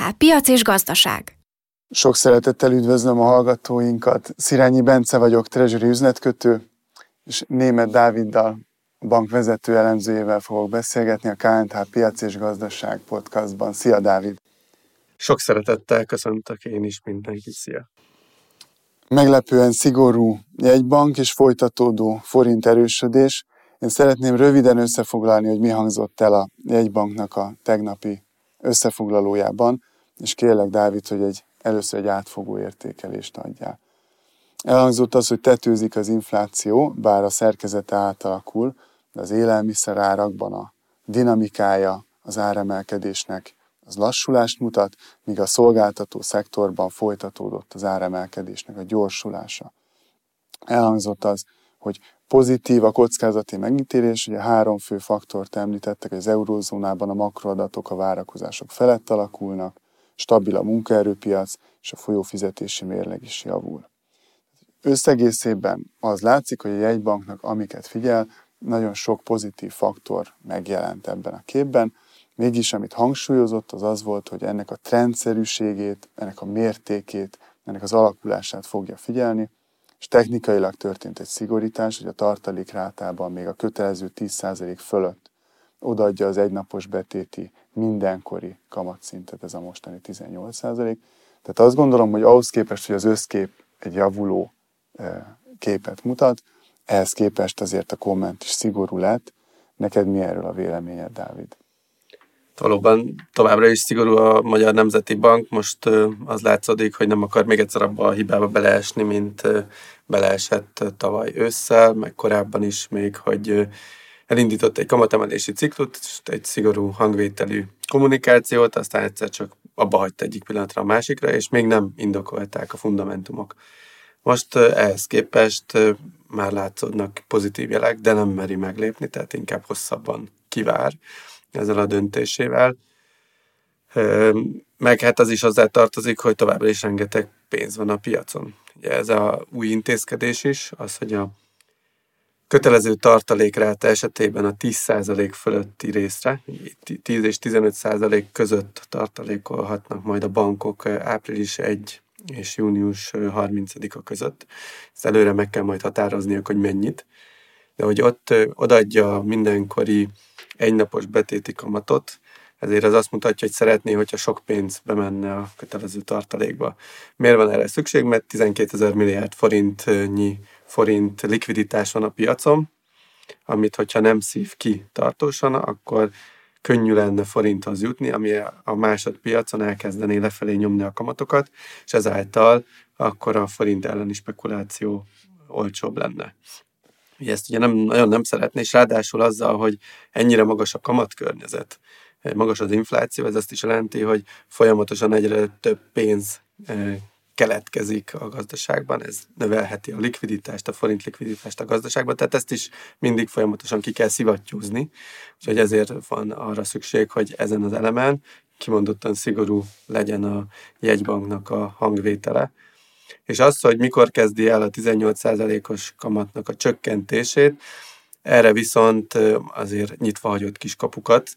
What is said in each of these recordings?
KNH Piac és Gazdaság. Sok szeretettel üdvözlöm a hallgatóinkat. Szirányi Bence vagyok, Treasury üzletkötő, és Német Dáviddal, a bank vezető elemzőjével fogok beszélgetni a KNH Piac és Gazdaság podcastban. Szia Dávid! Sok szeretettel köszöntök én is mindenkit, szia! Meglepően szigorú jegybank és folytatódó forint erősödés. Én szeretném röviden összefoglalni, hogy mi hangzott el a jegybanknak a tegnapi összefoglalójában, és kérlek Dávid, hogy egy, először egy átfogó értékelést adjál. Elhangzott az, hogy tetőzik az infláció, bár a szerkezete átalakul, de az élelmiszerárakban a dinamikája az áremelkedésnek az lassulást mutat, míg a szolgáltató szektorban folytatódott az áremelkedésnek a gyorsulása. Elhangzott az, hogy pozitív a kockázati megítélés, ugye három fő faktort említettek, hogy az eurózónában a makroadatok a várakozások felett alakulnak, stabil a munkaerőpiac, és a folyófizetési mérleg is javul. Összegészében az látszik, hogy a jegybanknak, amiket figyel, nagyon sok pozitív faktor megjelent ebben a képben, mégis amit hangsúlyozott, az az volt, hogy ennek a trendszerűségét, ennek a mértékét, ennek az alakulását fogja figyelni, és technikailag történt egy szigorítás, hogy a tartalék rátában még a kötelező 10% fölött odaadja az egynapos betéti mindenkori kamatszintet, ez a mostani 18%. Tehát azt gondolom, hogy ahhoz képest, hogy az összkép egy javuló képet mutat, ehhez képest azért a komment is szigorú lett. Neked mi erről a véleményed, Dávid? Valóban továbbra is szigorú a Magyar Nemzeti Bank. Most az látszódik, hogy nem akar még egyszer abba a hibába beleesni, mint beleesett tavaly ősszel, meg korábban is még, hogy elindított egy kamatemelési ciklust, egy szigorú hangvételű kommunikációt, aztán egyszer csak abba hagyta egyik pillanatra a másikra, és még nem indokolták a fundamentumok. Most ehhez képest már látszódnak pozitív jelek, de nem meri meglépni, tehát inkább hosszabban kivár ezzel a döntésével. Meg hát az is hozzá tartozik, hogy továbbra is rengeteg pénz van a piacon. Ugye ez a új intézkedés is, az, hogy a kötelező tartalékráta esetében a 10% fölötti részre, 10 és 15% között tartalékolhatnak majd a bankok április 1 és június 30-a között. Ezt előre meg kell majd határozniuk, hogy mennyit. De hogy ott odaadja mindenkori egynapos betéti kamatot, ezért az azt mutatja, hogy szeretné, hogyha sok pénz bemenne a kötelező tartalékba. Miért van erre szükség? Mert 12 ezer milliárd forintnyi forint likviditás van a piacon, amit hogyha nem szív ki tartósan, akkor könnyű lenne forinthoz jutni, ami a másodpiacon elkezdené lefelé nyomni a kamatokat, és ezáltal akkor a forint elleni spekuláció olcsóbb lenne. Ugye ezt ugye nem, nagyon nem szeretné, és ráadásul azzal, hogy ennyire magas a kamatkörnyezet, magas az infláció, ez azt is jelenti, hogy folyamatosan egyre több pénz eh, keletkezik a gazdaságban, ez növelheti a likviditást, a forint likviditást a gazdaságban, tehát ezt is mindig folyamatosan ki kell szivattyúzni, úgyhogy ezért van arra szükség, hogy ezen az elemen kimondottan szigorú legyen a jegybanknak a hangvétele, és az, hogy mikor kezdi el a 18%-os kamatnak a csökkentését, erre viszont azért nyitva hagyott kis kapukat,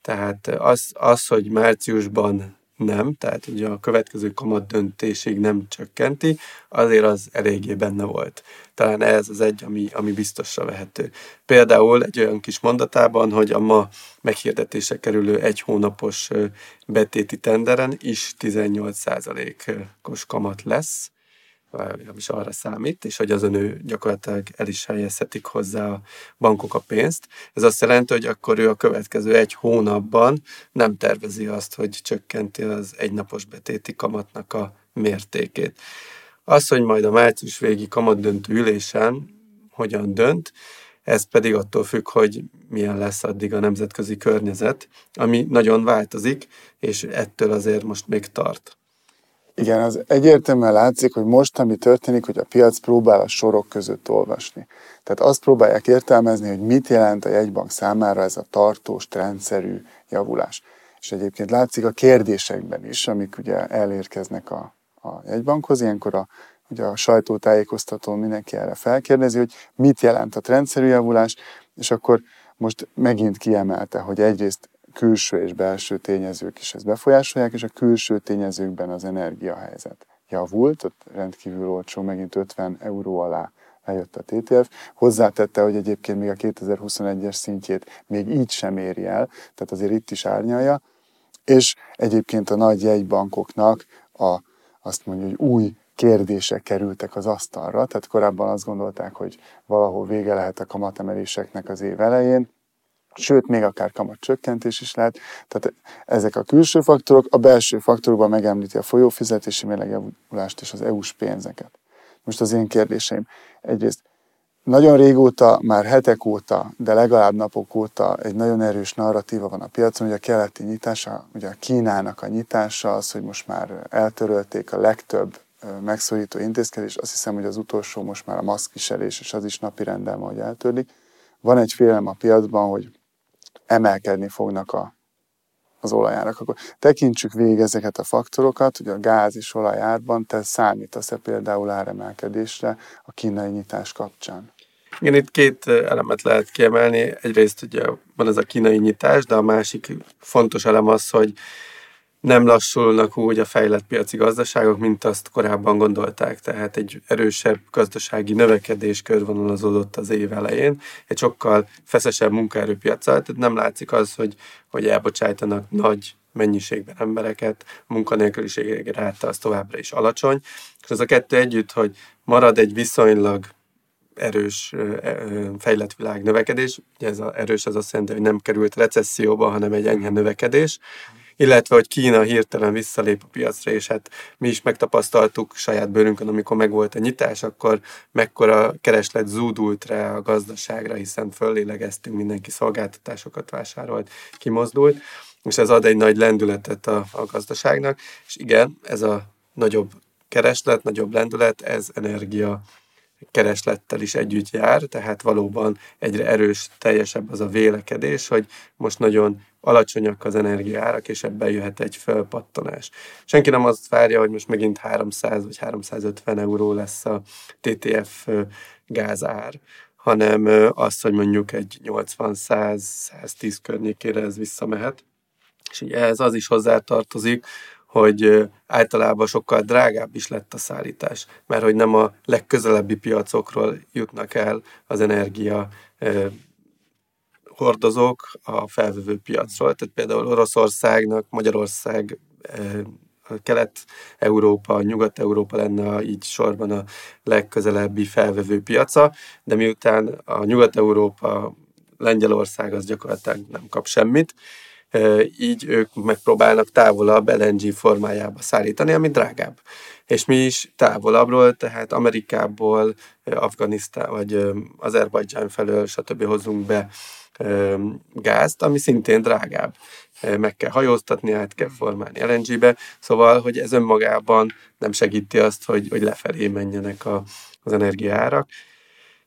tehát az, az hogy márciusban nem, tehát ugye a következő kamat döntésig nem csökkenti, azért az eléggé benne volt. Talán ez az egy, ami, ami biztosra vehető. Például egy olyan kis mondatában, hogy a ma meghirdetése kerülő egy hónapos betéti tenderen is 18%-os kamat lesz, legalábbis arra számít, és hogy azon ő gyakorlatilag el is helyezhetik hozzá a bankok a pénzt. Ez azt jelenti, hogy akkor ő a következő egy hónapban nem tervezi azt, hogy csökkenti az egynapos betéti kamatnak a mértékét. Az, hogy majd a március végi kamatdöntő ülésen hogyan dönt, ez pedig attól függ, hogy milyen lesz addig a nemzetközi környezet, ami nagyon változik, és ettől azért most még tart. Igen, az egyértelműen látszik, hogy most, ami történik, hogy a piac próbál a sorok között olvasni. Tehát azt próbálják értelmezni, hogy mit jelent a jegybank számára ez a tartós, rendszerű javulás. És egyébként látszik a kérdésekben is, amik ugye elérkeznek a, a jegybankhoz, ilyenkor a, ugye a sajtótájékoztatón mindenki erre felkérdezi, hogy mit jelent a rendszerű javulás, és akkor most megint kiemelte, hogy egyrészt külső és belső tényezők is ezt befolyásolják, és a külső tényezőkben az energiahelyzet javult, ott rendkívül olcsó, megint 50 euró alá lejött a TTF. Hozzátette, hogy egyébként még a 2021-es szintjét még így sem éri el, tehát azért itt is árnyalja, és egyébként a nagy jegybankoknak a, azt mondja, hogy új kérdések kerültek az asztalra, tehát korábban azt gondolták, hogy valahol vége lehet a kamatemeléseknek az év elején, sőt, még akár kamatcsökkentés is lehet. Tehát ezek a külső faktorok, a belső faktorokban megemlíti a folyófizetési mérlegjavulást és az EU-s pénzeket. Most az én kérdéseim. Egyrészt nagyon régóta, már hetek óta, de legalább napok óta egy nagyon erős narratíva van a piacon, hogy a keleti nyitása, ugye a Kínának a nyitása, az, hogy most már eltörölték a legtöbb megszorító intézkedés, azt hiszem, hogy az utolsó most már a maszkviselés, és az is napi rendel, hogy eltörlik. Van egy félelem a piacban, hogy emelkedni fognak a, az olajárak. Akkor tekintsük végig ezeket a faktorokat, hogy a gáz és olajárban te számítasz-e például áremelkedésre a kínai nyitás kapcsán? Igen, itt két elemet lehet kiemelni. Egyrészt ugye van ez a kínai nyitás, de a másik fontos elem az, hogy nem lassulnak úgy a fejlett piaci gazdaságok, mint azt korábban gondolták. Tehát egy erősebb gazdasági növekedés körvonalazódott az év elején, egy sokkal feszesebb munkaerőpiacsal, tehát nem látszik az, hogy, hogy elbocsájtanak nagy mennyiségben embereket, a munkanélküliség ráta az továbbra is alacsony, és ez a kettő együtt, hogy marad egy viszonylag erős fejlett világ növekedés, ugye ez a erős az azt jelenti, hogy nem került recesszióba, hanem egy enyhe növekedés, illetve hogy Kína hirtelen visszalép a piacra, és hát mi is megtapasztaltuk saját bőrünkön, amikor megvolt a nyitás, akkor mekkora kereslet zúdult rá a gazdaságra, hiszen föllélegeztünk, mindenki szolgáltatásokat vásárolt, kimozdult, és ez ad egy nagy lendületet a, a gazdaságnak, és igen, ez a nagyobb kereslet, nagyobb lendület, ez energia kereslettel is együtt jár, tehát valóban egyre erős, teljesebb az a vélekedés, hogy most nagyon alacsonyak az energiárak, és ebben jöhet egy felpattanás. Senki nem azt várja, hogy most megint 300 vagy 350 euró lesz a TTF gázár, hanem az, hogy mondjuk egy 80-100-110 környékére ez visszamehet. És ugye ez az is hozzátartozik, hogy általában sokkal drágább is lett a szállítás, mert hogy nem a legközelebbi piacokról jutnak el az energia hordozók a felvevő piacról. Tehát például Oroszországnak, Magyarország, Kelet-Európa, Nyugat-Európa lenne így sorban a legközelebbi felvevő piaca, de miután a Nyugat-Európa, Lengyelország az gyakorlatilag nem kap semmit, így ők megpróbálnak távolabb LNG formájába szállítani, ami drágább. És mi is távolabbról, tehát Amerikából, Afganisztán vagy Azerbajdzsán felől, stb. hozunk be gázt, ami szintén drágább. Meg kell hajóztatni, át kell formálni LNG-be, szóval, hogy ez önmagában nem segíti azt, hogy, hogy lefelé menjenek a, az energiaárak.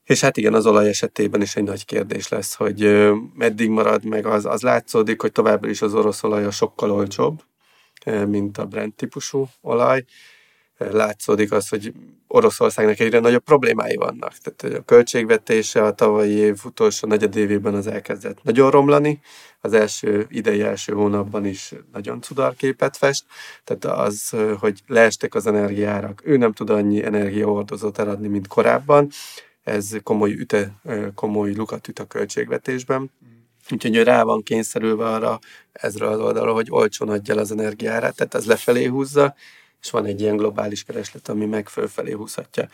És hát igen, az olaj esetében is egy nagy kérdés lesz, hogy meddig marad meg az, az látszódik, hogy továbbra is az orosz olaj a sokkal olcsóbb, mint a Brent típusú olaj. Látszódik az, hogy Oroszországnak egyre nagyobb problémái vannak. Tehát a költségvetése a tavalyi év utolsó negyedévében az elkezdett nagyon romlani, az első idei első hónapban is nagyon cudarképet fest, tehát az, hogy leestek az energiárak, ő nem tud annyi energiaordozót eladni, mint korábban, ez komoly, üte, komoly lukat üt a költségvetésben. Úgyhogy ő rá van kényszerülve arra ezre az oldalra, hogy olcsón adja el az energiárát, tehát ez lefelé húzza, és van egy ilyen globális kereslet, ami meg fölfelé húzhatja.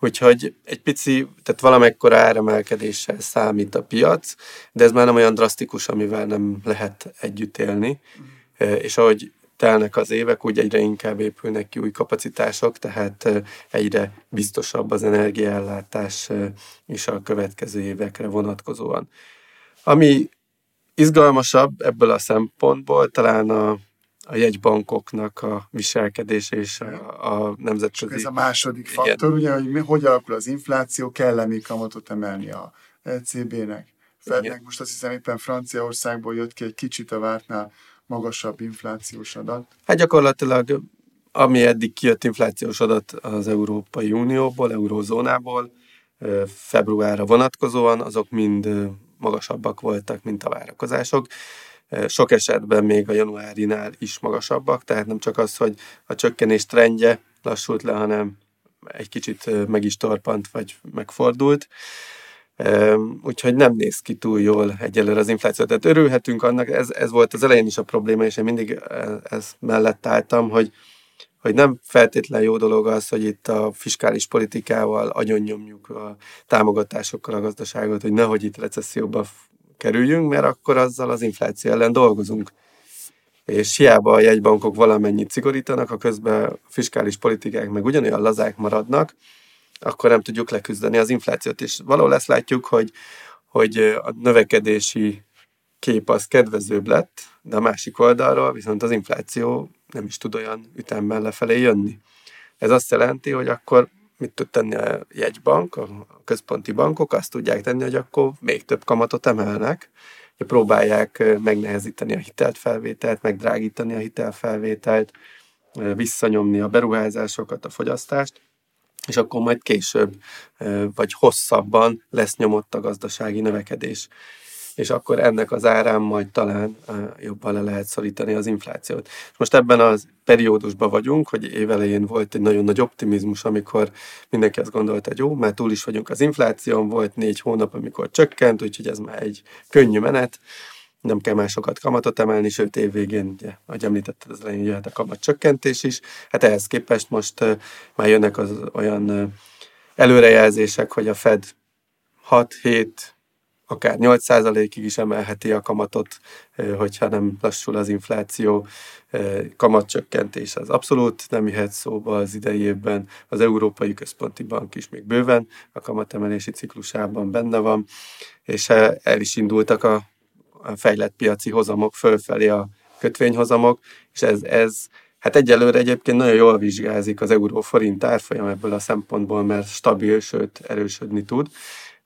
Úgyhogy egy pici, tehát valamekkora áremelkedéssel számít a piac, de ez már nem olyan drasztikus, amivel nem lehet együtt élni. Mm. És ahogy telnek az évek, úgy egyre inkább épülnek ki új kapacitások, tehát egyre biztosabb az energiaellátás is a következő évekre vonatkozóan. Ami izgalmasabb ebből a szempontból talán a, a jegybankoknak a viselkedése és a, a nemzetközi... Ez a második faktor, ugye, hogy mi, hogy alakul az infláció, kell-e még kamatot emelni a ECB-nek? Fednek most azt hiszem éppen Franciaországból jött ki egy kicsit a vártnál magasabb inflációs adat? Hát gyakorlatilag ami eddig kijött inflációs adat az Európai Unióból, Eurózónából, februárra vonatkozóan, azok mind magasabbak voltak, mint a várakozások. sok esetben még a januárinál is magasabbak, tehát nem csak az, hogy a csökkenés trendje lassult le, hanem egy kicsit meg is torpant, vagy megfordult. Úgyhogy nem néz ki túl jól egyelőre az infláció. Tehát örülhetünk annak, ez, ez volt az elején is a probléma, és én mindig ez mellett álltam, hogy, hogy nem feltétlen jó dolog az, hogy itt a fiskális politikával agyonnyomjuk a támogatásokkal a gazdaságot, hogy nehogy itt recesszióba kerüljünk, mert akkor azzal az infláció ellen dolgozunk. És hiába a jegybankok valamennyit szigorítanak, a közben a fiskális politikák meg ugyanolyan lazák maradnak, akkor nem tudjuk leküzdeni az inflációt. És valahol ezt látjuk, hogy, hogy a növekedési kép az kedvezőbb lett, de a másik oldalról viszont az infláció nem is tud olyan ütemben lefelé jönni. Ez azt jelenti, hogy akkor mit tud tenni a jegybank, a központi bankok, azt tudják tenni, hogy akkor még több kamatot emelnek, hogy próbálják megnehezíteni a hitelfelvételt, megdrágítani a hitelfelvételt, visszanyomni a beruházásokat, a fogyasztást, és akkor majd később vagy hosszabban lesz nyomott a gazdasági növekedés és akkor ennek az árán majd talán jobban le lehet szorítani az inflációt. Most ebben az periódusban vagyunk, hogy évelején volt egy nagyon nagy optimizmus, amikor mindenki azt gondolta, hogy jó, már túl is vagyunk az infláción, volt négy hónap, amikor csökkent, úgyhogy ez már egy könnyű menet, nem kell már kamatot emelni, sőt évvégén, ugye, ahogy említetted, az elején jöhet a kamat csökkentés is. Hát ehhez képest most uh, már jönnek az olyan uh, előrejelzések, hogy a Fed 6-7 akár 8%-ig is emelheti a kamatot, hogyha nem lassul az infláció. Kamatcsökkentés az abszolút nem jöhet szóba az idei évben. Az Európai Központi Bank is még bőven a kamatemelési ciklusában benne van, és el is indultak a fejlett piaci hozamok fölfelé a kötvényhozamok, és ez, ez Hát egyelőre egyébként nagyon jól vizsgázik az euró-forint árfolyam ebből a szempontból, mert stabil, sőt erősödni tud.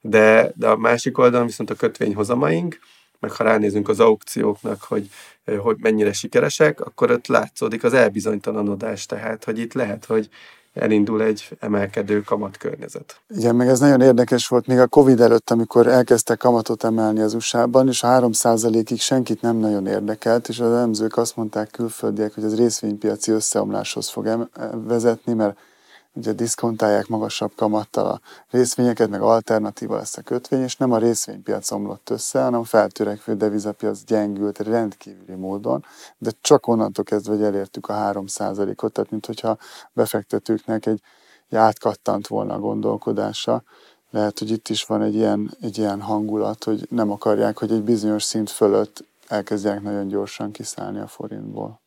De, de a másik oldalon viszont a kötvényhozamaink, meg ha ránézünk az aukcióknak, hogy, hogy mennyire sikeresek, akkor ott látszódik az elbizonytalanodás, tehát hogy itt lehet, hogy elindul egy emelkedő kamatkörnyezet. Igen, meg ez nagyon érdekes volt még a Covid előtt, amikor elkezdtek kamatot emelni az USA-ban, és a 3%-ig senkit nem nagyon érdekelt, és az elemzők azt mondták külföldiek, hogy az részvénypiaci összeomláshoz fog vezetni, mert ugye diszkontálják magasabb kamattal a részvényeket, meg alternatíva lesz a kötvény, és nem a részvénypiac omlott össze, hanem a feltörekvő devizapiac gyengült rendkívüli módon, de csak onnantól kezdve, hogy elértük a 3%-ot, tehát mintha befektetőknek egy, egy átkattant volna a gondolkodása, lehet, hogy itt is van egy ilyen, egy ilyen hangulat, hogy nem akarják, hogy egy bizonyos szint fölött elkezdják nagyon gyorsan kiszállni a forintból.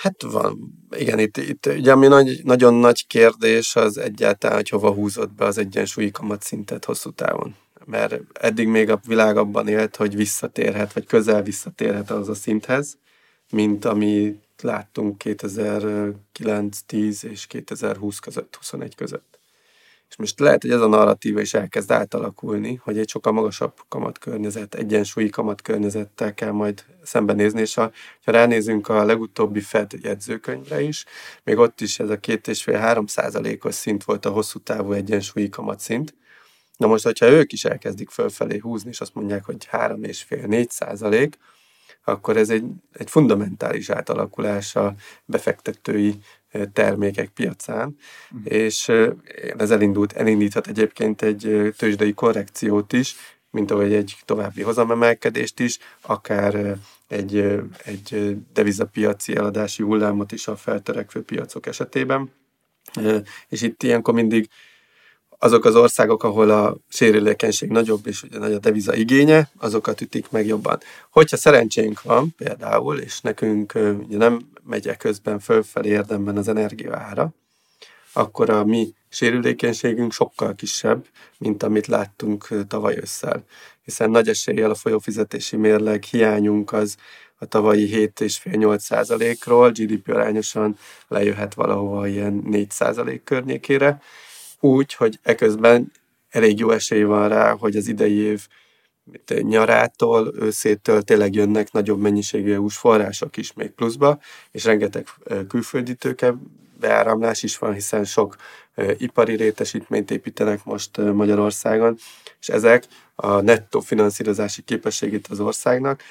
Hát van, igen, itt, itt ugye ami nagy, nagyon nagy kérdés az egyáltalán, hogy hova húzott be az egyensúlyi kamatszintet hosszú távon. Mert eddig még a világ abban élt, hogy visszatérhet, vagy közel visszatérhet az a szinthez, mint ami láttunk 2009, 10 és 2020 között, 21 között. És most lehet, hogy ez a narratíva is elkezd átalakulni, hogy egy sokkal magasabb kamatkörnyezet, egyensúlyi kamatkörnyezettel kell majd szembenézni, és ha, ha ránézünk a legutóbbi Fed jegyzőkönyvre is, még ott is ez a két és fél három százalékos szint volt a hosszú távú egyensúlyi kamatszint. Na most, hogyha ők is elkezdik fölfelé húzni, és azt mondják, hogy három és fél négy százalék, akkor ez egy, egy fundamentális átalakulás a befektetői termékek piacán, mm. és ez elindult, elindíthat egyébként egy tőzsdei korrekciót is, mint ahogy egy további hozamemelkedést is, akár egy, egy devizapiaci eladási hullámot is a feltörekvő piacok esetében. És itt ilyenkor mindig azok az országok, ahol a sérülékenység nagyobb és ugye nagy a deviza igénye, azokat ütik meg jobban. Hogyha szerencsénk van például, és nekünk ugye nem megy közben fölfelé érdemben az energia ára, akkor a mi sérülékenységünk sokkal kisebb, mint amit láttunk tavaly ősszel. Hiszen nagy eséllyel a folyófizetési mérleg hiányunk az a tavalyi 7,5-8 százalékról GDP arányosan lejöhet valahova ilyen 4 százalék környékére, úgy, hogy eközben elég jó esély van rá, hogy az idei év nyarától, őszétől tényleg jönnek nagyobb mennyiségű EU-s források is még pluszba, és rengeteg külföldi tőke beáramlás is van, hiszen sok ipari rétesítményt építenek most Magyarországon, és ezek a nettó finanszírozási képességét az országnak,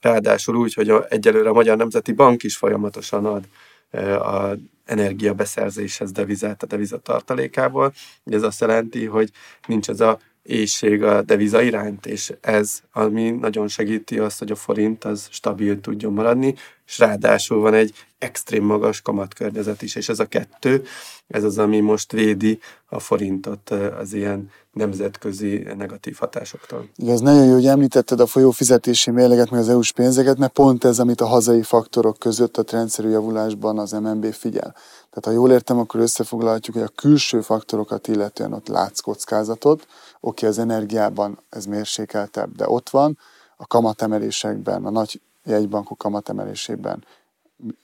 ráadásul úgy, hogy egyelőre a Magyar Nemzeti Bank is folyamatosan ad a energiabeszerzéshez devizát a devizatartalékából. Ez azt jelenti, hogy nincs az a éjség a deviza iránt, és ez, ami nagyon segíti azt, hogy a forint az stabil tudjon maradni, és ráadásul van egy extrém magas kamatkörnyezet is, és ez a kettő, ez az, ami most védi a forintot az ilyen nemzetközi negatív hatásoktól. Igen, ez nagyon jó, hogy említetted a folyófizetési mérleget, meg az EU-s pénzeket, mert pont ez, amit a hazai faktorok között a rendszerű javulásban az MNB figyel. Tehát ha jól értem, akkor összefoglalhatjuk, hogy a külső faktorokat illetően ott látsz kockázatot, oké, az energiában ez mérsékeltebb, de ott van, a kamatemelésekben, a nagy jegybankok kamatemelésében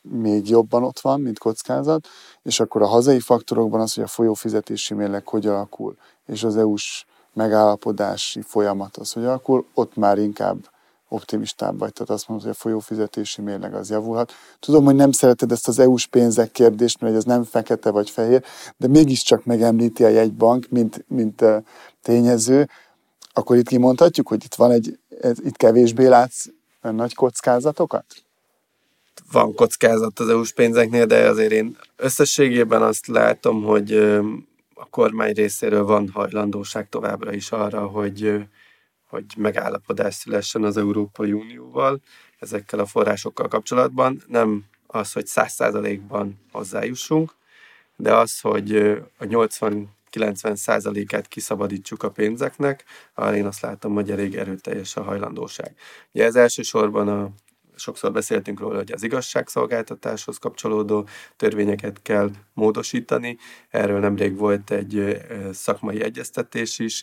még jobban ott van, mint kockázat, és akkor a hazai faktorokban az, hogy a folyófizetési mérleg hogy alakul, és az EU-s megállapodási folyamat az, hogy alakul, ott már inkább optimistább vagy, tehát azt mondod, hogy a folyófizetési mérleg az javulhat. Tudom, hogy nem szereted ezt az EU-s pénzek kérdést, mert ez nem fekete vagy fehér, de mégiscsak megemlíti a jegybank, mint, mint tényező, akkor itt kimondhatjuk, hogy itt van egy, itt kevésbé látsz nagy kockázatokat? Van kockázat az EU-s pénzeknél, de azért én összességében azt látom, hogy a kormány részéről van hajlandóság továbbra is arra, hogy, hogy megállapodás szülessen az Európai Unióval ezekkel a forrásokkal kapcsolatban. Nem az, hogy száz százalékban hozzájussunk, de az, hogy a 80 90%-át kiszabadítsuk a pénzeknek, arra én azt látom, hogy elég erőteljes a hajlandóság. Ugye ez elsősorban a sokszor beszéltünk róla, hogy az igazságszolgáltatáshoz kapcsolódó törvényeket kell módosítani. Erről nemrég volt egy szakmai egyeztetés is,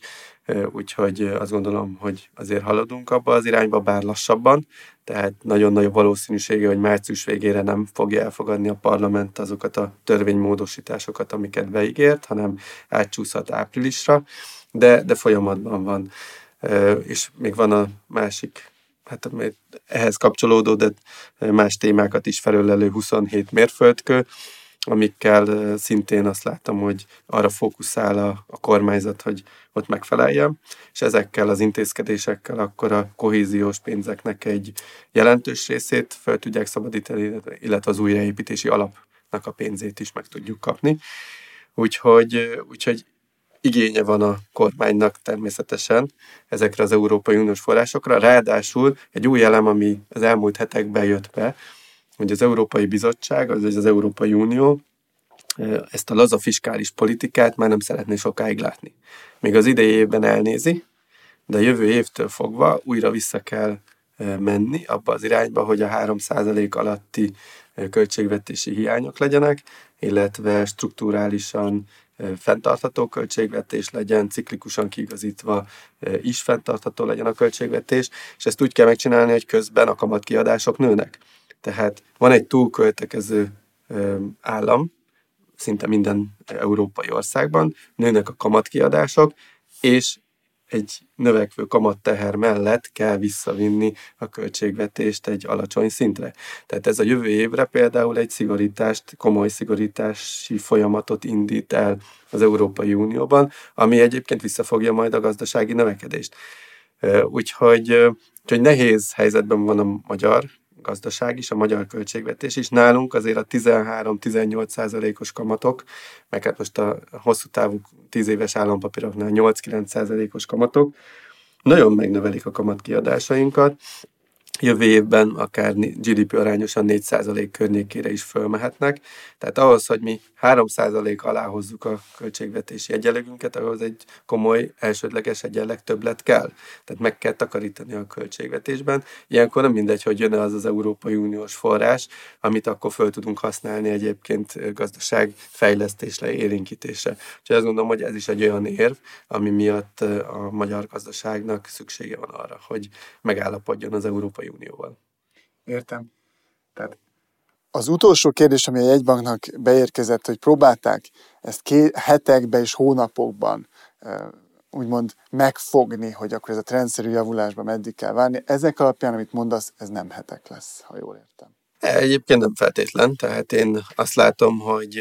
úgyhogy azt gondolom, hogy azért haladunk abba az irányba, bár lassabban, tehát nagyon nagy valószínűsége, hogy március végére nem fogja elfogadni a parlament azokat a törvénymódosításokat, amiket beígért, hanem átcsúszhat áprilisra, de, de folyamatban van. És még van a másik hát ehhez kapcsolódó, de más témákat is felölelő 27 mérföldkő, amikkel szintén azt láttam, hogy arra fókuszál a, a kormányzat, hogy ott megfeleljen, és ezekkel az intézkedésekkel akkor a kohéziós pénzeknek egy jelentős részét fel tudják szabadítani, illetve az újraépítési alapnak a pénzét is meg tudjuk kapni. Úgyhogy, úgyhogy igénye van a kormánynak természetesen ezekre az Európai Uniós forrásokra. Ráadásul egy új elem, ami az elmúlt hetekben jött be, hogy az Európai Bizottság, azaz az Európai Unió ezt a laza fiskális politikát már nem szeretné sokáig látni. Még az idei évben elnézi, de a jövő évtől fogva újra vissza kell menni abba az irányba, hogy a 3% alatti költségvetési hiányok legyenek, illetve strukturálisan fenntartható költségvetés legyen, ciklikusan kiigazítva is fenntartható legyen a költségvetés, és ezt úgy kell megcsinálni, hogy közben a kamatkiadások nőnek. Tehát van egy túlköltekező állam, szinte minden európai országban, nőnek a kamatkiadások, és egy növekvő kamatteher mellett kell visszavinni a költségvetést egy alacsony szintre. Tehát ez a jövő évre például egy szigorítást, komoly szigorítási folyamatot indít el az Európai Unióban, ami egyébként visszafogja majd a gazdasági növekedést. Úgyhogy, úgyhogy nehéz helyzetben van a magyar gazdaság is, a magyar költségvetés is. Nálunk azért a 13-18 százalékos kamatok, meg hát most a hosszú távú 10 éves állampapíroknál 8-9 százalékos kamatok, nagyon megnövelik a kamatkiadásainkat, jövő évben akár GDP arányosan 4% környékére is fölmehetnek. Tehát ahhoz, hogy mi 3% alá hozzuk a költségvetési egyenlegünket, ahhoz egy komoly elsődleges egyenleg többlet kell. Tehát meg kell takarítani a költségvetésben. Ilyenkor nem mindegy, hogy jön az az Európai Uniós forrás, amit akkor föl tudunk használni egyébként gazdaság fejlesztésre, élénkítésre. Úgyhogy azt gondolom, hogy ez is egy olyan érv, ami miatt a magyar gazdaságnak szüksége van arra, hogy megállapodjon az Európai Unióval. Értem. Tehát az utolsó kérdés, ami a jegybanknak beérkezett, hogy próbálták ezt két hetekben és hónapokban úgymond megfogni, hogy akkor ez a trendszerű javulásban meddig kell várni. Ezek alapján, amit mondasz, ez nem hetek lesz, ha jól értem. Egyébként nem feltétlen, tehát én azt látom, hogy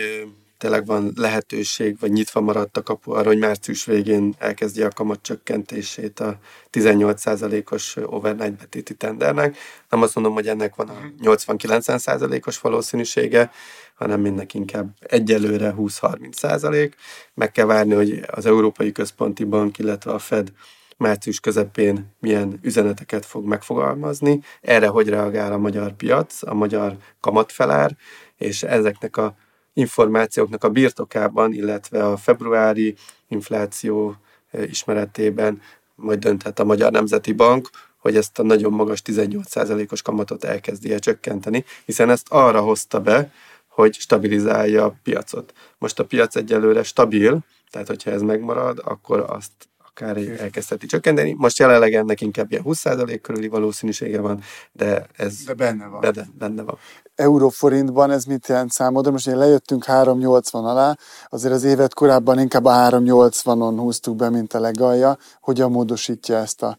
tényleg van lehetőség, vagy nyitva maradt a kapu arra, hogy március végén elkezdje a kamat csökkentését a 18%-os overnight betéti tendernek. Nem azt mondom, hogy ennek van a 80-90%-os valószínűsége, hanem mindnek inkább egyelőre 20-30%. Meg kell várni, hogy az Európai Központi Bank, illetve a Fed március közepén milyen üzeneteket fog megfogalmazni, erre hogy reagál a magyar piac, a magyar kamatfelár, és ezeknek a információknak a birtokában, illetve a februári infláció eh, ismeretében majd dönthet a Magyar Nemzeti Bank, hogy ezt a nagyon magas 18%-os kamatot elkezdi csökkenteni, hiszen ezt arra hozta be, hogy stabilizálja a piacot. Most a piac egyelőre stabil, tehát hogyha ez megmarad, akkor azt akár elkezdheti csökkenteni. Most jelenleg ennek inkább ilyen 20% körüli valószínűsége van, de ez de benne van. Benne, benne van. Euróforintban ez mit jelent számodra? Most én lejöttünk 380 alá, azért az évet korábban inkább a 380-on húztuk be, mint a legalja. Hogyan módosítja ezt a,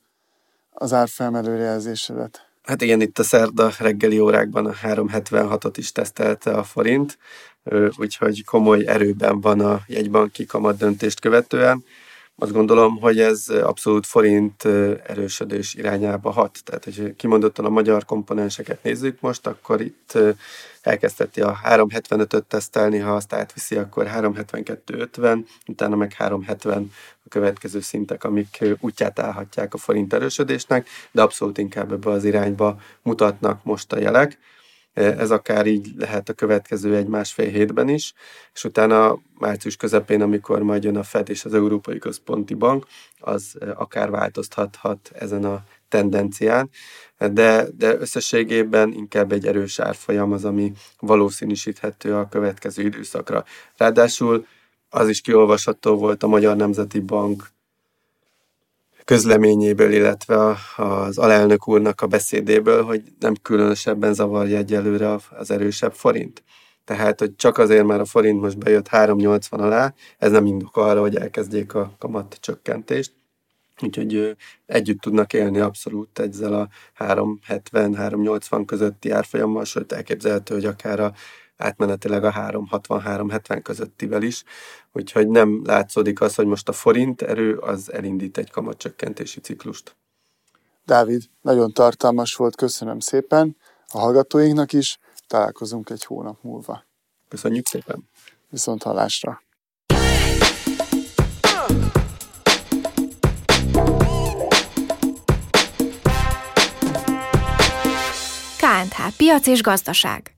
az árfelmelő jelzésedet? Hát igen, itt a szerda reggeli órákban a 376-ot is tesztelte a forint, úgyhogy komoly erőben van a jegybanki kamat döntést követően azt gondolom, hogy ez abszolút forint erősödés irányába hat. Tehát, hogy kimondottan a magyar komponenseket nézzük most, akkor itt elkezdheti a 375-öt tesztelni, ha azt átviszi, akkor 372-50, utána meg 370 a következő szintek, amik útját állhatják a forint erősödésnek, de abszolút inkább ebbe az irányba mutatnak most a jelek. Ez akár így lehet a következő egy-másfél hétben is, és utána március közepén, amikor majd jön a Fed és az Európai Központi Bank, az akár változtathat ezen a tendencián, de, de összességében inkább egy erős árfolyam az, ami valószínűsíthető a következő időszakra. Ráadásul az is kiolvasható volt a Magyar Nemzeti Bank közleményéből, illetve az alelnök úrnak a beszédéből, hogy nem különösebben zavarja egyelőre az erősebb forint. Tehát, hogy csak azért már a forint most bejött 3,80 alá, ez nem indok arra, hogy elkezdjék a kamat csökkentést. Úgyhogy együtt tudnak élni abszolút ezzel a 370-380 közötti árfolyammal, sőt elképzelhető, hogy akár a átmenetileg a 360-370 közöttivel is, úgyhogy nem látszódik az, hogy most a forint erő az elindít egy kamatcsökkentési ciklust. Dávid, nagyon tartalmas volt, köszönöm szépen a hallgatóinknak is, találkozunk egy hónap múlva. Köszönjük szépen! Viszont hallásra! KNH Piac és Gazdaság